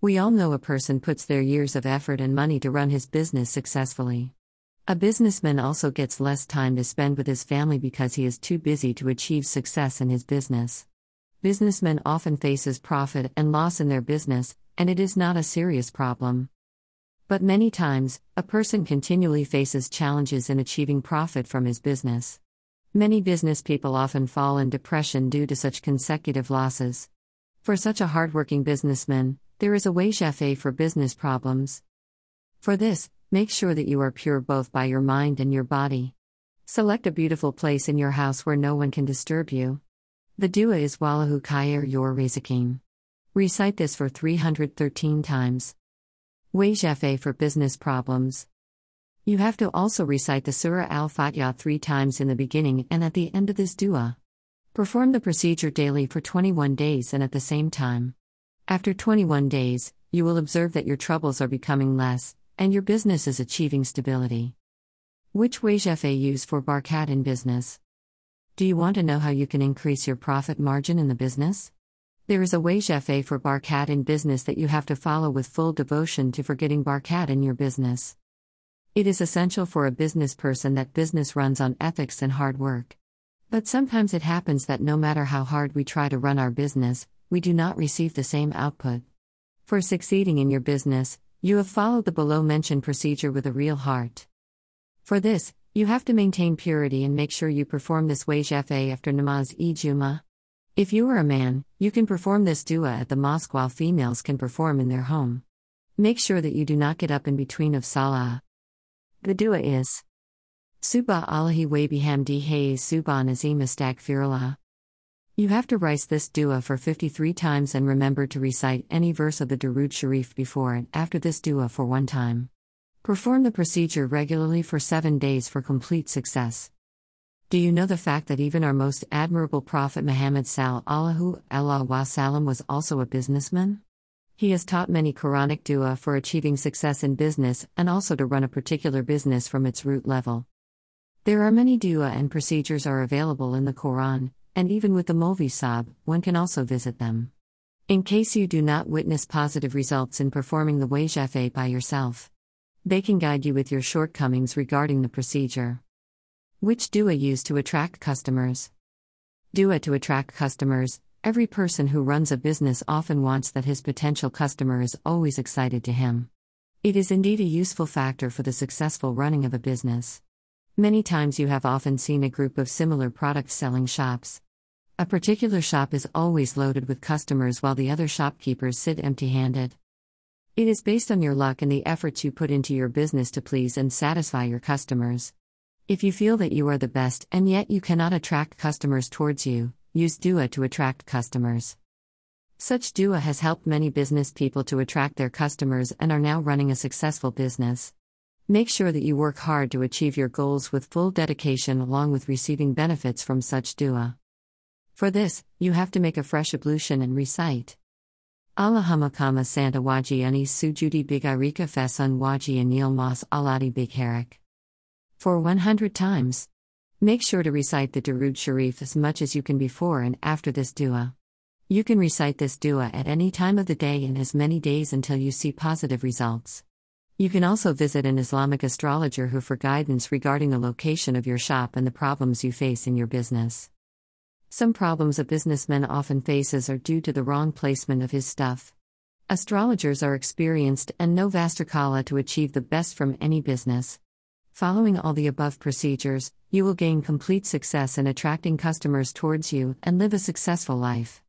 We all know a person puts their years of effort and money to run his business successfully. A businessman also gets less time to spend with his family because he is too busy to achieve success in his business. Businessmen often faces profit and loss in their business, and it is not a serious problem. But many times, a person continually faces challenges in achieving profit from his business. Many business people often fall in depression due to such consecutive losses. For such a hardworking businessman, there is a way for business problems. For this, Make sure that you are pure both by your mind and your body. Select a beautiful place in your house where no one can disturb you. The dua is Wallahu Khair Yor Rizakim. Recite this for 313 times. Way Wazifa for business problems. You have to also recite the Surah Al Fatiha three times in the beginning and at the end of this dua. Perform the procedure daily for 21 days and at the same time. After 21 days, you will observe that your troubles are becoming less, and your business is achieving stability. Which Wazifa use for Barkat in business? Do you want to know how you can increase your profit margin in the business? There is a Wazifa for Barkat in business that you have to follow with full devotion to forgetting Barkat in your business. It is essential for a business person that business runs on ethics and hard work. But sometimes it happens that no matter how hard we try to run our business, we do not receive the same output. For succeeding in your business, you have followed the below mentioned procedure with a real heart. For this, you have to maintain purity and make sure you perform this wazifa after namaz e juma. If you are a man, you can perform this dua at the mosque while females can perform in their home. Make sure that you do not get up in between of salah. The dua is Subha Allahi wa bihamdi hayy subhan azim. You have to write this dua for 53 times and remember to recite any verse of the Darud Sharif before and after this dua for one time. Perform the procedure regularly for seven days for complete success. Do you know the fact that even our most admirable Prophet Muhammad Sal Allahu Allah Wasallam was also a businessman? He has taught many Quranic dua for achieving success in business and also to run a particular business from its root level. There are many dua and procedures are available in the Quran, and even with the Molvi Sab, one can also visit them. In case you do not witness positive results in performing the Wazifa by yourself, they can guide you with your shortcomings regarding the procedure. Which Dua use to attract customers? Dua to attract customers. Every person who runs a business often wants that his potential customer is always excited to him. It is indeed a useful factor for the successful running of a business. Many times you have often seen a group of similar product selling shops. A particular shop is always loaded with customers while the other shopkeepers sit empty handed. It is based on your luck and the efforts you put into your business to please and satisfy your customers. If you feel that you are the best and yet you cannot attract customers towards you, use Dua to attract customers. Such Dua has helped many business people to attract their customers and are now running a successful business. Make sure that you work hard to achieve your goals with full dedication along with receiving benefits from such Dua. For this, you have to make a fresh ablution and recite. Allahumma kama Santa waji anis sujudi bigarika fesun waji anil mas aladi bigharik. For 100 times. Make sure to recite the Darud Sharif as much as you can before and after this dua. You can recite this dua at any time of the day and as many days until you see positive results. You can also visit an Islamic astrologer who for guidance regarding the location of your shop and the problems you face in your business. Some problems a businessman often faces are due to the wrong placement of his stuff. Astrologers are experienced and know Vastakala to achieve the best from any business. Following all the above procedures, you will gain complete success in attracting customers towards you and live a successful life.